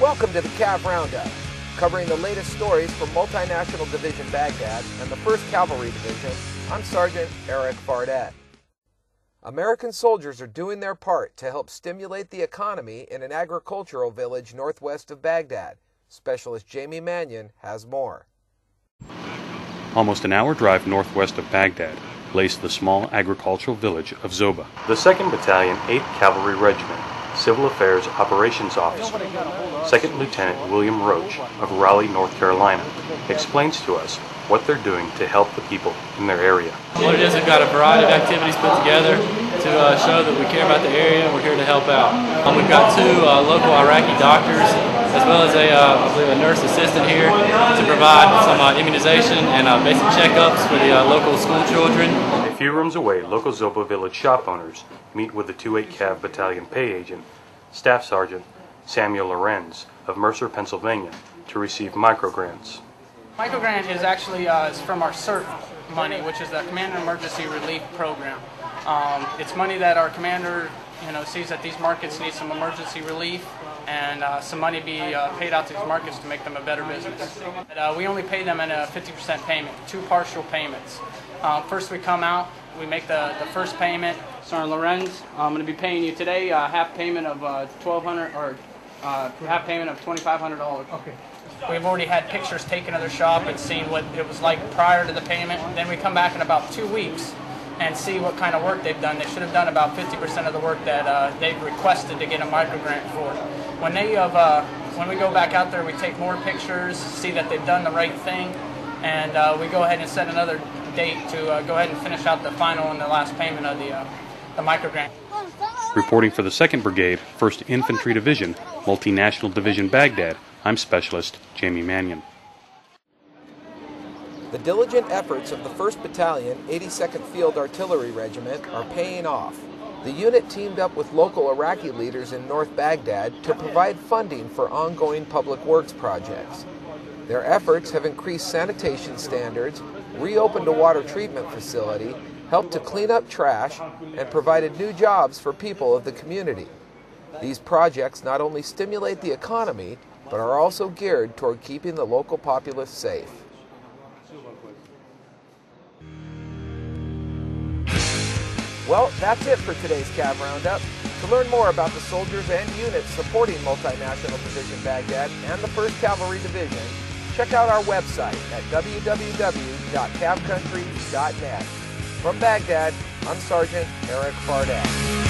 Welcome to the Cav Roundup, covering the latest stories from Multinational Division Baghdad and the 1st Cavalry Division. I'm Sergeant Erik Fardette. American soldiers are doing their part to help stimulate the economy in an agricultural village northwest of Baghdad. Specialist Jamie Mannion has more. Almost an hour drive northwest of Baghdad lays the small agricultural village of Zoba. The 2nd Battalion, 8th Cavalry Regiment, Civil Affairs Operations Officer, 2nd Lieutenant William Roach of Raleigh, North Carolina, explains to us what they're doing to help the people in their area. What it is, we've got a variety of activities put together to uh, show that we care about the area and we're here to help out. Um, we've got two uh, local Iraqi doctors as well as a, uh, I believe a nurse assistant here to provide some uh, immunization and uh, basic checkups for the uh, local school children. Few rooms away, local Zoba village shop owners meet with the 2-8 Cav Battalion pay agent, Staff Sergeant Samuel Lorenz of Mercer, Pennsylvania, to receive microgrants. Microgrant is actually uh, is from our CERP money, which is the Commander Emergency Relief Program. Um, it's money that our commander, you know, sees that these markets need some emergency relief, and uh, some money be uh, paid out to these markets to make them a better business. But, uh, we only pay them in a 50% payment, two partial payments. Um, first, we come out, we make the, the first payment. Sergeant Lorenz, I'm going to be paying you today uh, half payment of uh, 1200 or uh, half payment of $2,500. Okay. We've already had pictures taken of their shop and seen what it was like prior to the payment. Then we come back in about two weeks and see what kind of work they've done. They should have done about 50% of the work that uh, they've requested to get a microgrant for. When they have, uh, when we go back out there, we take more pictures, see that they've done the right thing, and uh, we go ahead and set another date to uh, go ahead and finish out the final and the last payment of the, uh, the microgrant. Reporting for the 2nd Brigade, 1st Infantry Division, Multinational Division Baghdad, I'm Specialist Jamie Mannion. The diligent efforts of the 1st Battalion, 82nd Field Artillery Regiment are paying off. The unit teamed up with local Iraqi leaders in North Baghdad to provide funding for ongoing public works projects. Their efforts have increased sanitation standards, reopened a water treatment facility, helped to clean up trash, and provided new jobs for people of the community. These projects not only stimulate the economy, but are also geared toward keeping the local populace safe. Well, that's it for today's Cav Roundup. To learn more about the soldiers and units supporting Multinational Division Baghdad and the 1st Cavalry Division, check out our website at www.cavcountry.net. From Baghdad, I'm Sergeant Erik Fardette.